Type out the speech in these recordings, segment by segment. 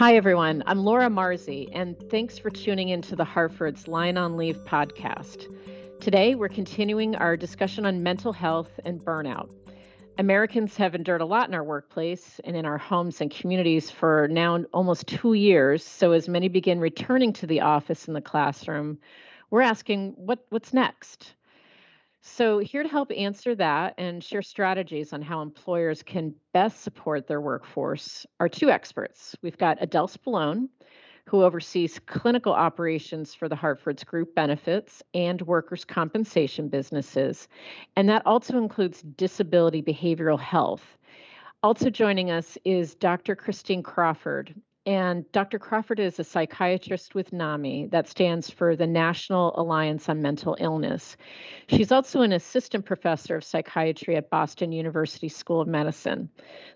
Hi, everyone. I'm Laura Marzi, and thanks for tuning into the Hartford's Line on Leave podcast. Today, we're continuing our discussion on mental health and burnout. Americans have endured a lot in our workplace and in our homes and communities for now almost two years. So, as many begin returning to the office and the classroom, we're asking what, what's next? So, here to help answer that and share strategies on how employers can best support their workforce are two experts. We've got Adele Spallone, who oversees clinical operations for the Hartford's group benefits and workers' compensation businesses, and that also includes disability behavioral health. Also joining us is Dr. Christine Crawford, and Dr. Crawford is a psychiatrist with NAMI, that stands for the National Alliance on Mental Illness. She's also an assistant professor of psychiatry at Boston University School of Medicine.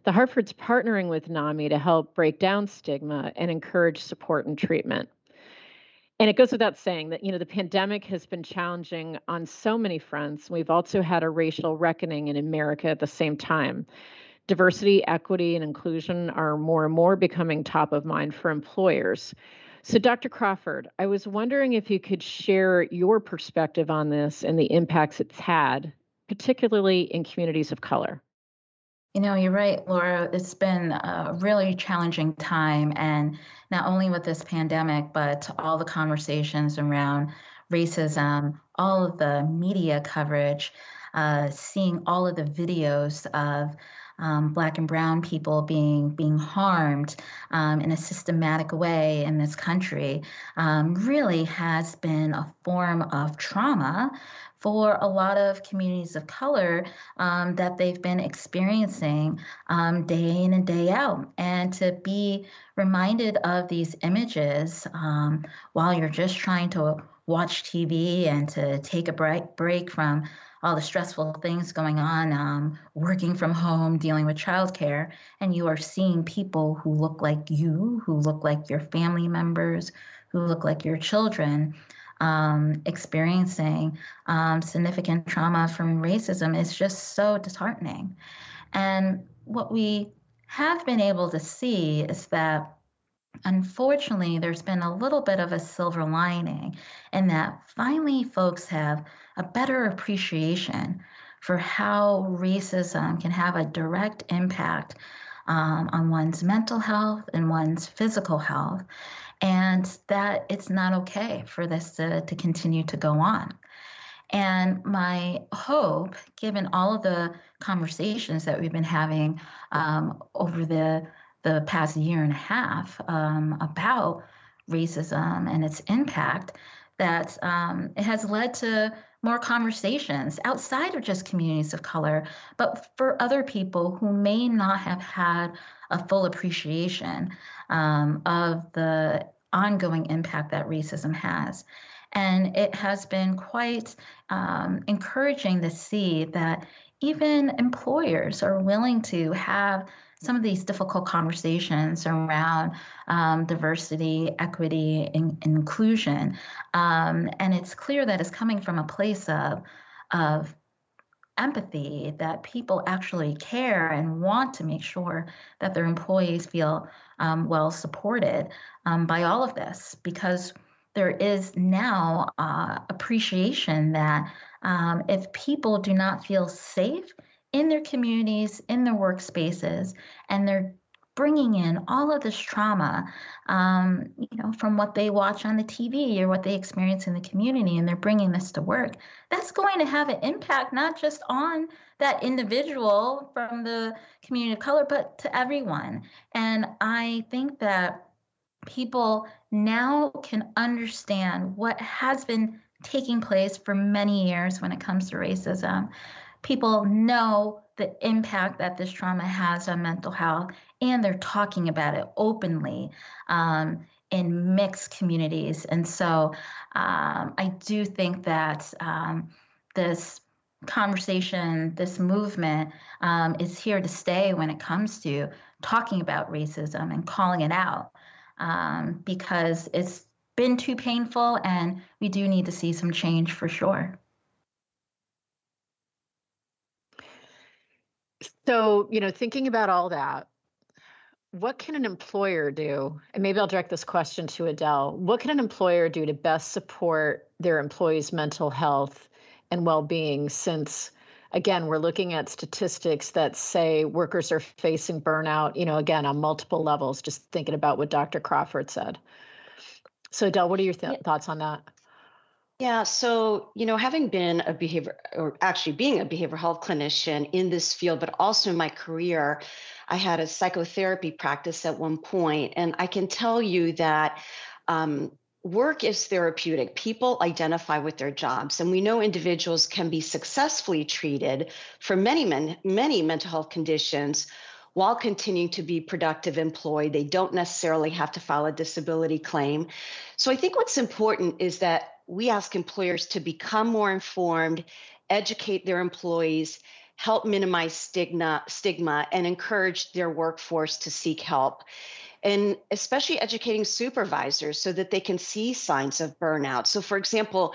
The Hartford's partnering with NAMI to help break down stigma and encourage support and treatment. And it goes without saying that, you know, the pandemic has been challenging on so many fronts. We've also had a racial reckoning in America at the same time diversity, equity, and inclusion are more and more becoming top of mind for employers. So, Dr. Crawford, I was wondering if you could share your perspective on this and the impacts it's had, particularly in communities of color. You know, you're right, Laura. It's been a really challenging time, and not only with this pandemic, but all the conversations around racism, all of the media coverage, uh, seeing all of the videos of um, black and brown people being being harmed um, in a systematic way in this country um, really has been a form of trauma for a lot of communities of color um, that they've been experiencing um, day in and day out. And to be reminded of these images um, while you're just trying to watch TV and to take a break, break from all the stressful things going on, um, working from home, dealing with childcare, and you are seeing people who look like you, who look like your family members, who look like your children, um, experiencing um, significant trauma from racism is just so disheartening. And what we have been able to see is that unfortunately, there's been a little bit of a silver lining in that finally folks have a better appreciation for how racism can have a direct impact um, on one's mental health and one's physical health, and that it's not okay for this to, to continue to go on. And my hope, given all of the conversations that we've been having um, over the the past year and a half um, about racism and its impact, that um, it has led to more conversations outside of just communities of color, but for other people who may not have had a full appreciation um, of the ongoing impact that racism has. And it has been quite um, encouraging to see that even employers are willing to have some of these difficult conversations around um, diversity, equity, and inclusion. Um, and it's clear that it's coming from a place of, of empathy that people actually care and want to make sure that their employees feel um, well supported um, by all of this because there is now uh, appreciation that um, if people do not feel safe in their communities, in their workspaces, and they're bringing in all of this trauma, um, you know, from what they watch on the TV or what they experience in the community, and they're bringing this to work. That's going to have an impact not just on that individual from the community of color, but to everyone. And I think that people now can understand what has been taking place for many years when it comes to racism people know the impact that this trauma has on mental health and they're talking about it openly um, in mixed communities. And so um, I do think that um, this conversation, this movement um, is here to stay when it comes to talking about racism and calling it out um, because it's been too painful and we do need to see some change for sure. So, you know, thinking about all that, what can an employer do? And maybe I'll direct this question to Adele. What can an employer do to best support their employees' mental health and well being since? Again, we're looking at statistics that say workers are facing burnout, you know, again, on multiple levels, just thinking about what Dr. Crawford said. So, Adele, what are your th- thoughts on that? Yeah, so, you know, having been a behavior or actually being a behavioral health clinician in this field, but also in my career, I had a psychotherapy practice at one point, and I can tell you that um, work is therapeutic. People identify with their jobs, and we know individuals can be successfully treated for many, many, many mental health conditions while continuing to be productive employed. They don't necessarily have to file a disability claim. So I think what's important is that we ask employers to become more informed, educate their employees, help minimize stigma, stigma and encourage their workforce to seek help. And especially educating supervisors so that they can see signs of burnout. So, for example,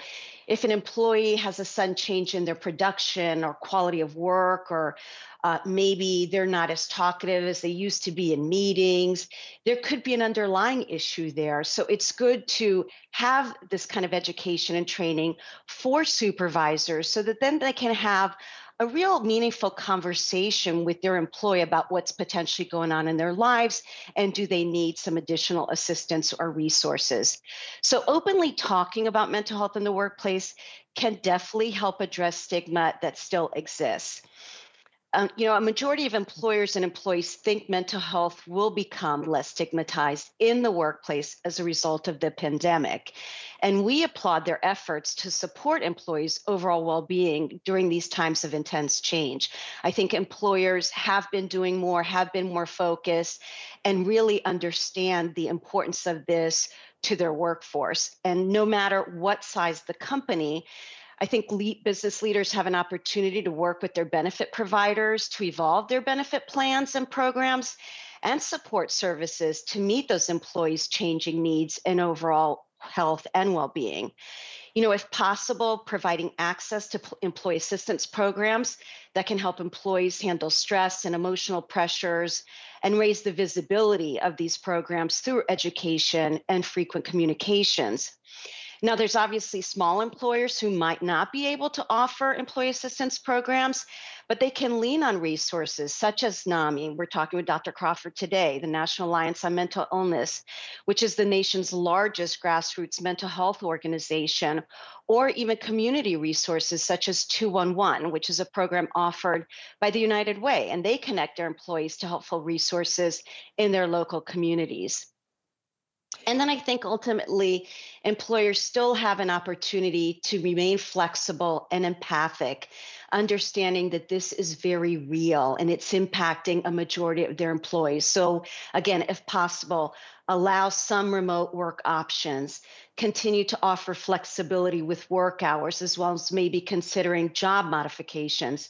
if an employee has a sudden change in their production or quality of work, or uh, maybe they're not as talkative as they used to be in meetings, there could be an underlying issue there. So it's good to have this kind of education and training for supervisors so that then they can have a real meaningful conversation with their employee about what's potentially going on in their lives and do they need some additional assistance or resources. So, openly talking about mental health in the workplace can definitely help address stigma that still exists. Um, you know, a majority of employers and employees think mental health will become less stigmatized in the workplace as a result of the pandemic. And we applaud their efforts to support employees' overall well being during these times of intense change. I think employers have been doing more, have been more focused, and really understand the importance of this to their workforce. And no matter what size the company, I think business leaders have an opportunity to work with their benefit providers to evolve their benefit plans and programs and support services to meet those employees' changing needs and overall health and well-being. You know if possible providing access to employee assistance programs that can help employees handle stress and emotional pressures and raise the visibility of these programs through education and frequent communications now, there's obviously small employers who might not be able to offer employee assistance programs, but they can lean on resources such as NAMI. We're talking with Dr. Crawford today, the National Alliance on Mental Illness, which is the nation's largest grassroots mental health organization, or even community resources such as 211, which is a program offered by the United Way, and they connect their employees to helpful resources in their local communities. And then I think ultimately employers still have an opportunity to remain flexible and empathic, understanding that this is very real and it's impacting a majority of their employees. So, again, if possible, allow some remote work options, continue to offer flexibility with work hours, as well as maybe considering job modifications.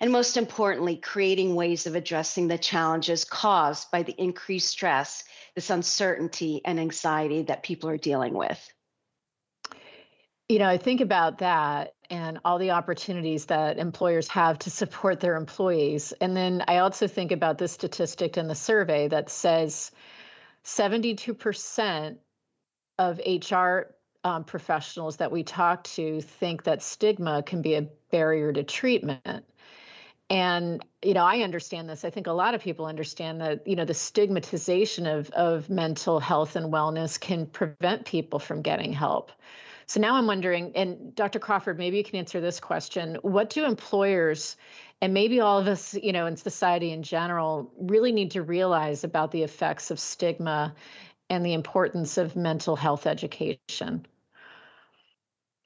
And most importantly, creating ways of addressing the challenges caused by the increased stress this uncertainty and anxiety that people are dealing with. You know, I think about that and all the opportunities that employers have to support their employees. And then I also think about this statistic in the survey that says 72% of HR um, professionals that we talk to think that stigma can be a barrier to treatment. And you know i understand this. I think a lot of people understand that you know the stigmatization of of mental health and wellness can prevent people from getting help. So now i'm wondering and dr crawford maybe you can answer this question. What do employers and maybe all of us you know in society in general really need to realize about the effects of stigma and the importance of mental health education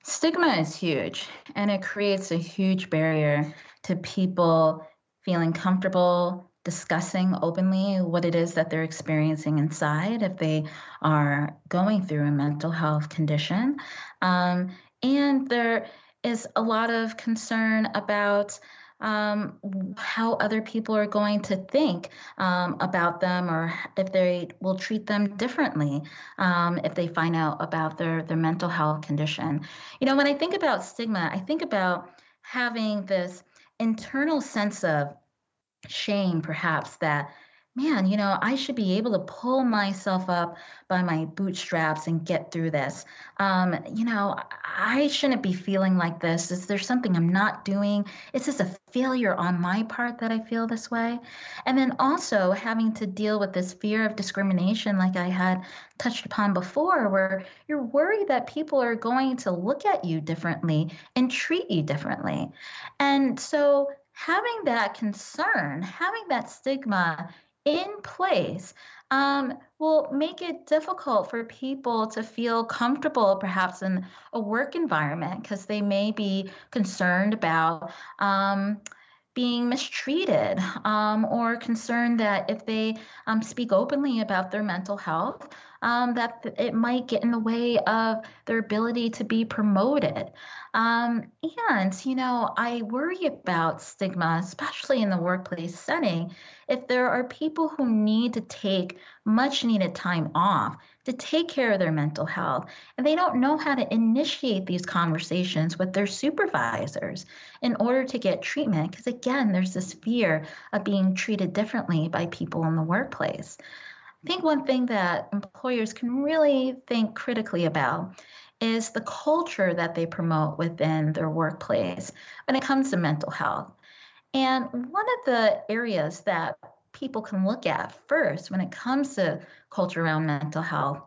Stigma is huge and it creates a huge barrier to people feeling comfortable discussing openly what it is that they're experiencing inside if they are going through a mental health condition. Um, and there is a lot of concern about um, how other people are going to think um, about them or if they will treat them differently um, if they find out about their, their mental health condition. You know, when I think about stigma, I think about having this internal sense of shame, perhaps, that man, you know, I should be able to pull myself up by my bootstraps and get through this. Um, you know, I shouldn't be feeling like this. Is there something I'm not doing? Is this a failure on my part that I feel this way? And then also having to deal with this fear of discrimination, like I had touched upon before, where you're worried that people are going to look at you differently and treat you differently. And so having that concern, having that stigma in place um, will make it difficult for people to feel comfortable, perhaps in a work environment, because they may be concerned about. Um, being mistreated um, or concerned that if they um, speak openly about their mental health, um, that it might get in the way of their ability to be promoted. Um, and, you know, I worry about stigma, especially in the workplace setting, if there are people who need to take much needed time off to take care of their mental health, and they don't know how to initiate these conversations with their supervisors in order to get treatment. Because again, there's this fear of being treated differently by people in the workplace. I think one thing that employers can really think critically about is the culture that they promote within their workplace when it comes to mental health. And one of the areas that people can look at first when it comes to culture around mental health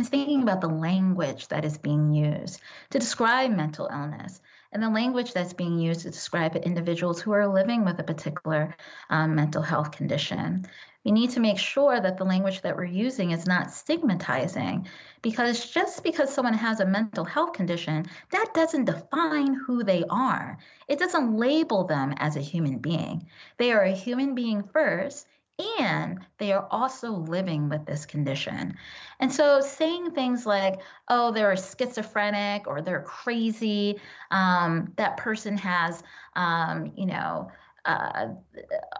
is thinking about the language that is being used to describe mental illness and the language that's being used to describe individuals who are living with a particular um, mental health condition we need to make sure that the language that we're using is not stigmatizing because just because someone has a mental health condition, that doesn't define who they are. It doesn't label them as a human being. They are a human being first, and they are also living with this condition. And so saying things like, oh, they're schizophrenic or they're crazy, um, that person has, um, you know, uh,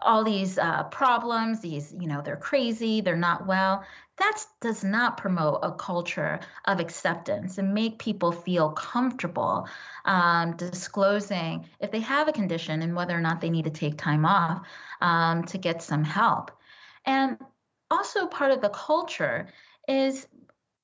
all these uh, problems, these, you know, they're crazy, they're not well. That does not promote a culture of acceptance and make people feel comfortable um, disclosing if they have a condition and whether or not they need to take time off um, to get some help. And also, part of the culture is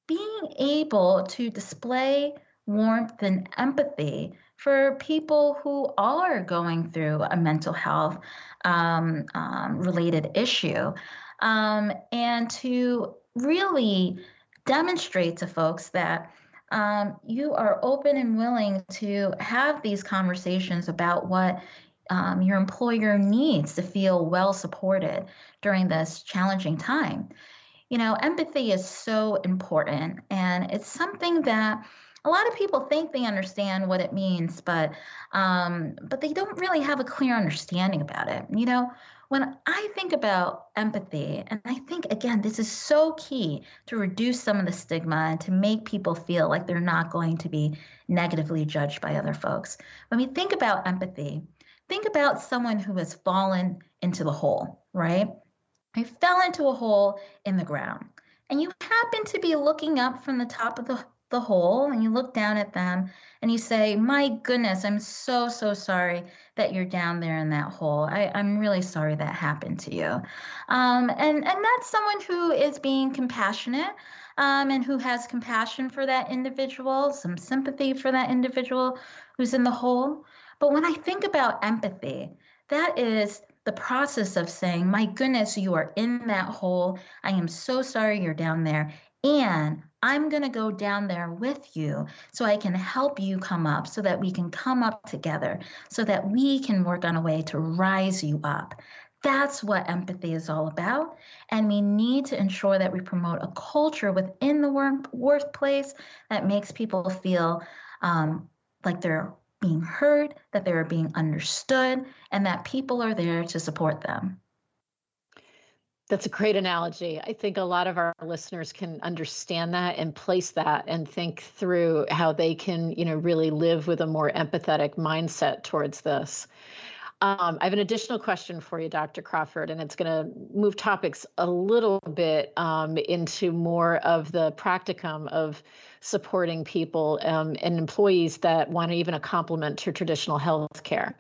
being able to display warmth and empathy for people who are going through a mental health um, um, related issue um, and to really demonstrate to folks that um, you are open and willing to have these conversations about what um, your employer needs to feel well supported during this challenging time. You know, empathy is so important, and it's something that a lot of people think they understand what it means, but um, but they don't really have a clear understanding about it. You know, when I think about empathy, and I think again, this is so key to reduce some of the stigma and to make people feel like they're not going to be negatively judged by other folks. When we think about empathy, think about someone who has fallen into the hole, right? They fell into a hole in the ground. And you happen to be looking up from the top of the the hole and you look down at them and you say, My goodness, I'm so, so sorry that you're down there in that hole. I, am really sorry that happened to you. Um, and, and that's someone who is being compassionate um, and who has compassion for that individual, some sympathy for that individual who's in the hole. But when I think about empathy, that is the process of saying, My goodness, you are in that hole. I am so sorry you're down there. And I'm going to go down there with you so I can help you come up, so that we can come up together, so that we can work on a way to rise you up. That's what empathy is all about. And we need to ensure that we promote a culture within the work, workplace that makes people feel um, like they're being heard, that they're being understood, and that people are there to support them. That's a great analogy. I think a lot of our listeners can understand that and place that and think through how they can, you know, really live with a more empathetic mindset towards this. Um, I have an additional question for you, Dr. Crawford, and it's going to move topics a little bit um, into more of the practicum of supporting people um, and employees that want even a complement to traditional health care.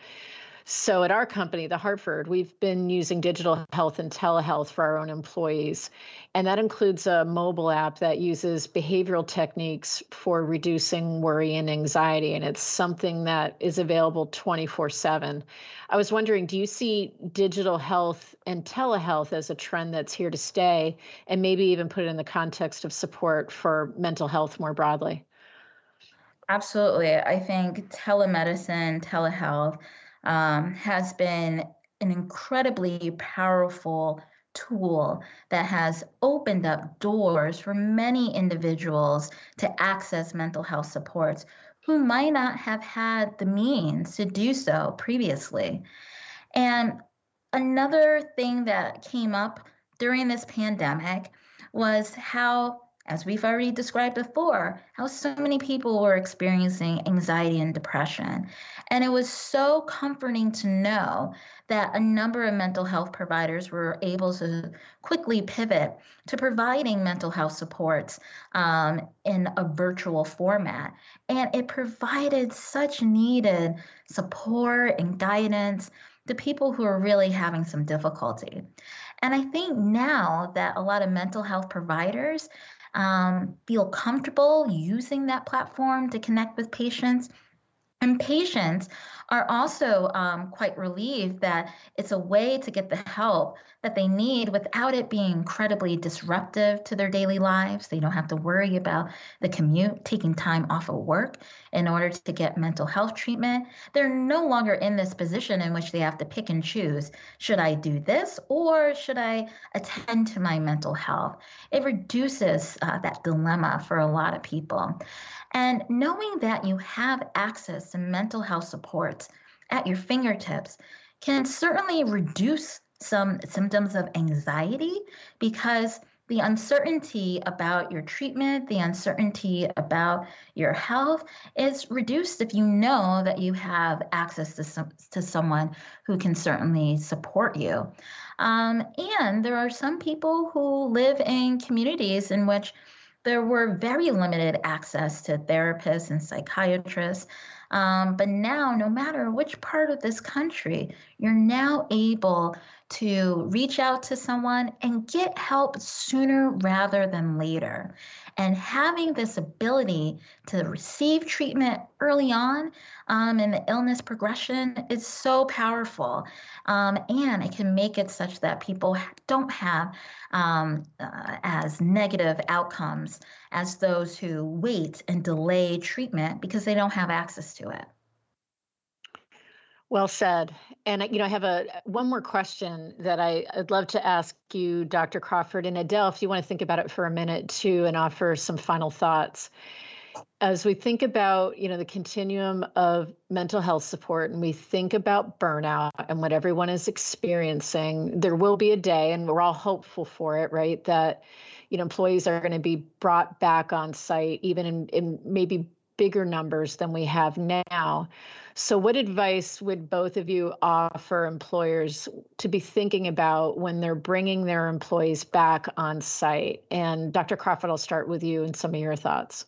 So at our company, the Hartford, we've been using digital health and telehealth for our own employees. And that includes a mobile app that uses behavioral techniques for reducing worry and anxiety. And it's something that is available 24 7. I was wondering do you see digital health and telehealth as a trend that's here to stay? And maybe even put it in the context of support for mental health more broadly? Absolutely. I think telemedicine, telehealth um, has been an incredibly powerful tool that has opened up doors for many individuals to access mental health supports who might not have had the means to do so previously. And another thing that came up during this pandemic was how as we've already described before, how so many people were experiencing anxiety and depression. And it was so comforting to know that a number of mental health providers were able to quickly pivot to providing mental health supports um, in a virtual format. And it provided such needed support and guidance to people who are really having some difficulty. And I think now that a lot of mental health providers um, feel comfortable using that platform to connect with patients. And patients are also um, quite relieved that it's a way to get the help that they need without it being incredibly disruptive to their daily lives. They don't have to worry about the commute, taking time off of work in order to get mental health treatment. They're no longer in this position in which they have to pick and choose should I do this or should I attend to my mental health? It reduces uh, that dilemma for a lot of people. And knowing that you have access to mental health supports at your fingertips can certainly reduce some symptoms of anxiety because the uncertainty about your treatment, the uncertainty about your health is reduced if you know that you have access to some, to someone who can certainly support you. Um, and there are some people who live in communities in which there were very limited access to therapists and psychiatrists. Um, but now, no matter which part of this country, you're now able to reach out to someone and get help sooner rather than later. And having this ability to receive treatment early on um, in the illness progression is so powerful. Um, and it can make it such that people don't have um, uh, as negative outcomes as those who wait and delay treatment because they don't have access to it. Well said. And you know, I have a one more question that I, would love to ask you, Dr. Crawford and Adele, if you want to think about it for a minute too, and offer some final thoughts. As we think about, you know, the continuum of mental health support, and we think about burnout and what everyone is experiencing, there will be a day, and we're all hopeful for it, right? That you know, employees are going to be brought back on site, even in, in maybe bigger numbers than we have now. So, what advice would both of you offer employers to be thinking about when they're bringing their employees back on site? And Dr. Crawford, I'll start with you and some of your thoughts.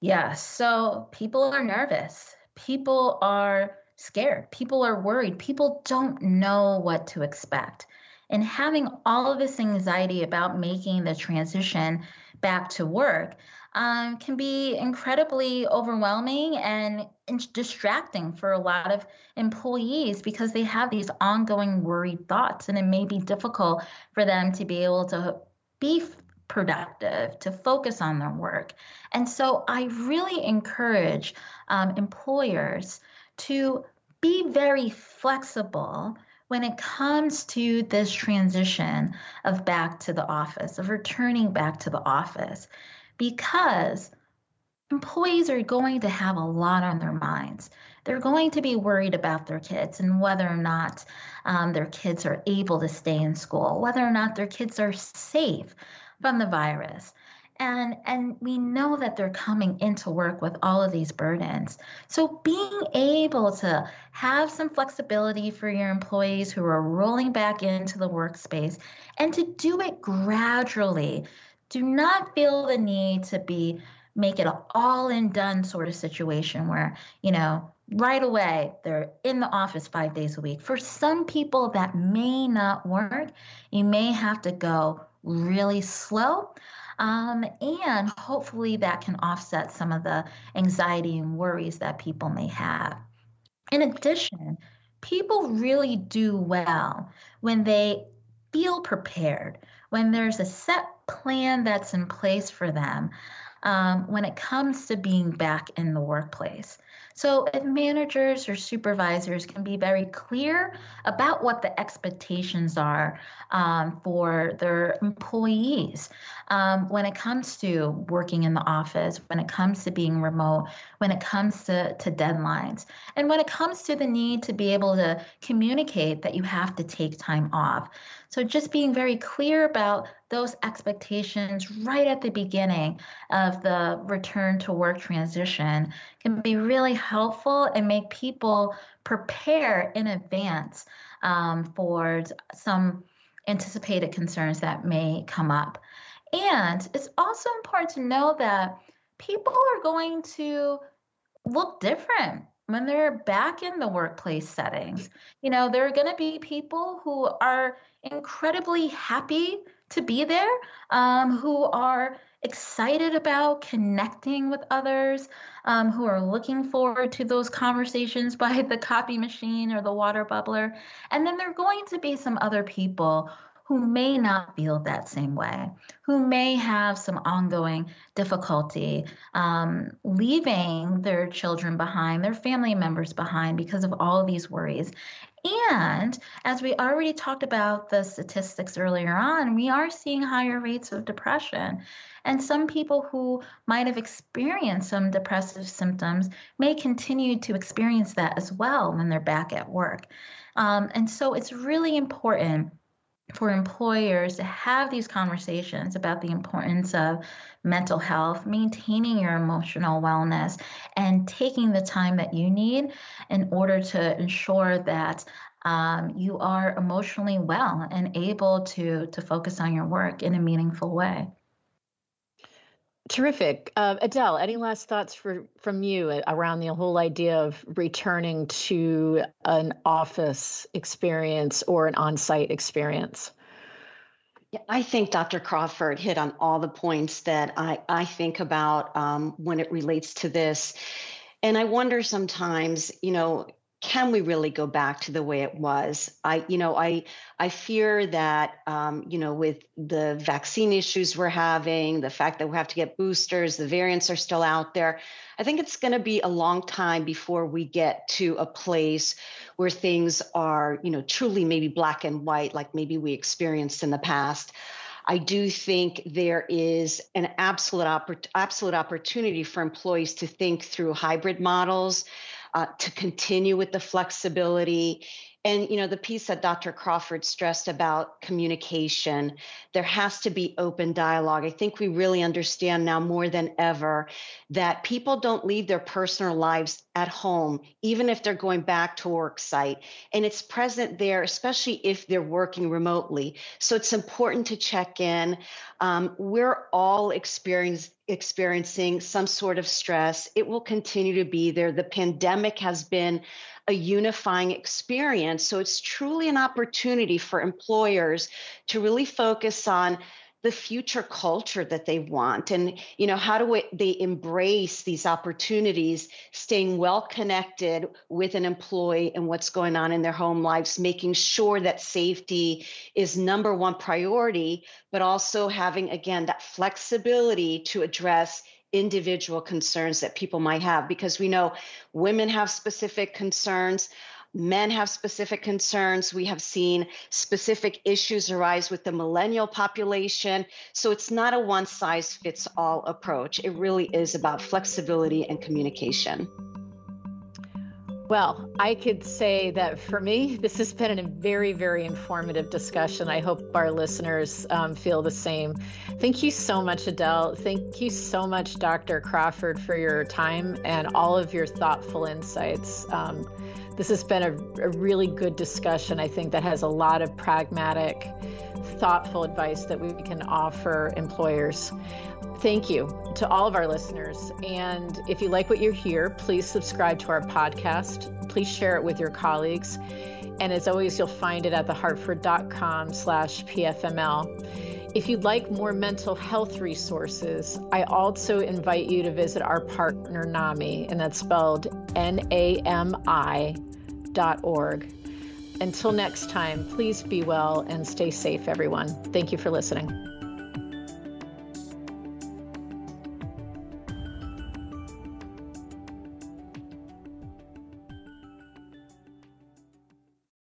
Yeah, so people are nervous. People are scared. People are worried. People don't know what to expect. And having all of this anxiety about making the transition back to work, um, can be incredibly overwhelming and distracting for a lot of employees because they have these ongoing worried thoughts, and it may be difficult for them to be able to be productive, to focus on their work. And so I really encourage um, employers to be very flexible when it comes to this transition of back to the office, of returning back to the office because employees are going to have a lot on their minds. They're going to be worried about their kids and whether or not um, their kids are able to stay in school, whether or not their kids are safe from the virus. And, and we know that they're coming into work with all of these burdens. So, being able to have some flexibility for your employees who are rolling back into the workspace and to do it gradually do not feel the need to be make it an all in done sort of situation where you know right away they're in the office five days a week. For some people, that may not work. You may have to go really slow. Um, and hopefully that can offset some of the anxiety and worries that people may have. In addition, people really do well when they feel prepared, when there's a set plan that's in place for them um, when it comes to being back in the workplace. So, if managers or supervisors can be very clear about what the expectations are um, for their employees um, when it comes to working in the office, when it comes to being remote, when it comes to, to deadlines, and when it comes to the need to be able to communicate that you have to take time off. So, just being very clear about those expectations right at the beginning of the return to work transition can be really helpful and make people prepare in advance um, for some anticipated concerns that may come up. And it's also important to know that people are going to look different when they're back in the workplace settings. You know, there are going to be people who are incredibly happy to be there, um, who are excited about connecting with others, um, who are looking forward to those conversations by the copy machine or the water bubbler. And then there are going to be some other people who may not feel that same way, who may have some ongoing difficulty um, leaving their children behind, their family members behind because of all of these worries. And as we already talked about the statistics earlier on, we are seeing higher rates of depression. And some people who might have experienced some depressive symptoms may continue to experience that as well when they're back at work. Um, and so it's really important for employers to have these conversations about the importance of mental health, maintaining your emotional wellness, and taking the time that you need in order to ensure that um, you are emotionally well and able to to focus on your work in a meaningful way. Terrific, uh, Adele. Any last thoughts for from you around the whole idea of returning to an office experience or an on-site experience? Yeah, I think Dr. Crawford hit on all the points that I, I think about um, when it relates to this. And I wonder sometimes, you know, can we really go back to the way it was? I you know i i fear that um, you know with the vaccine issues we're having the fact that we have to get boosters the variants are still out there i think it's going to be a long time before we get to a place where things are you know truly maybe black and white like maybe we experienced in the past. I do think there is an absolute oppor- absolute opportunity for employees to think through hybrid models uh, to continue with the flexibility. And you know the piece that dr crawford stressed about communication there has to be open dialogue. I think we really understand now more than ever that people don't leave their personal lives at home even if they're going back to work site and it's present there especially if they're working remotely so it's important to check in um, we're all experiencing some sort of stress. It will continue to be there. The pandemic has been a unifying experience. So it's truly an opportunity for employers to really focus on the future culture that they want. And you know how do they embrace these opportunities staying well connected with an employee and what's going on in their home lives making sure that safety is number one priority but also having again that flexibility to address individual concerns that people might have. Because we know women have specific concerns Men have specific concerns. We have seen specific issues arise with the millennial population. So it's not a one size fits all approach. It really is about flexibility and communication. Well, I could say that for me, this has been a very, very informative discussion. I hope our listeners um, feel the same. Thank you so much, Adele. Thank you so much, Dr. Crawford, for your time and all of your thoughtful insights. Um, This has been a, a really good discussion, I think, that has a lot of pragmatic, thoughtful advice that we can offer employers. Thank you to all of our listeners. And if you like what you hear, please subscribe to our podcast. Please share it with your colleagues. And as always, you'll find it at thehartford.com slash PFML. If you'd like more mental health resources, I also invite you to visit our partner NAMI, and that's spelled N-A-M-I dot org. Until next time, please be well and stay safe, everyone. Thank you for listening.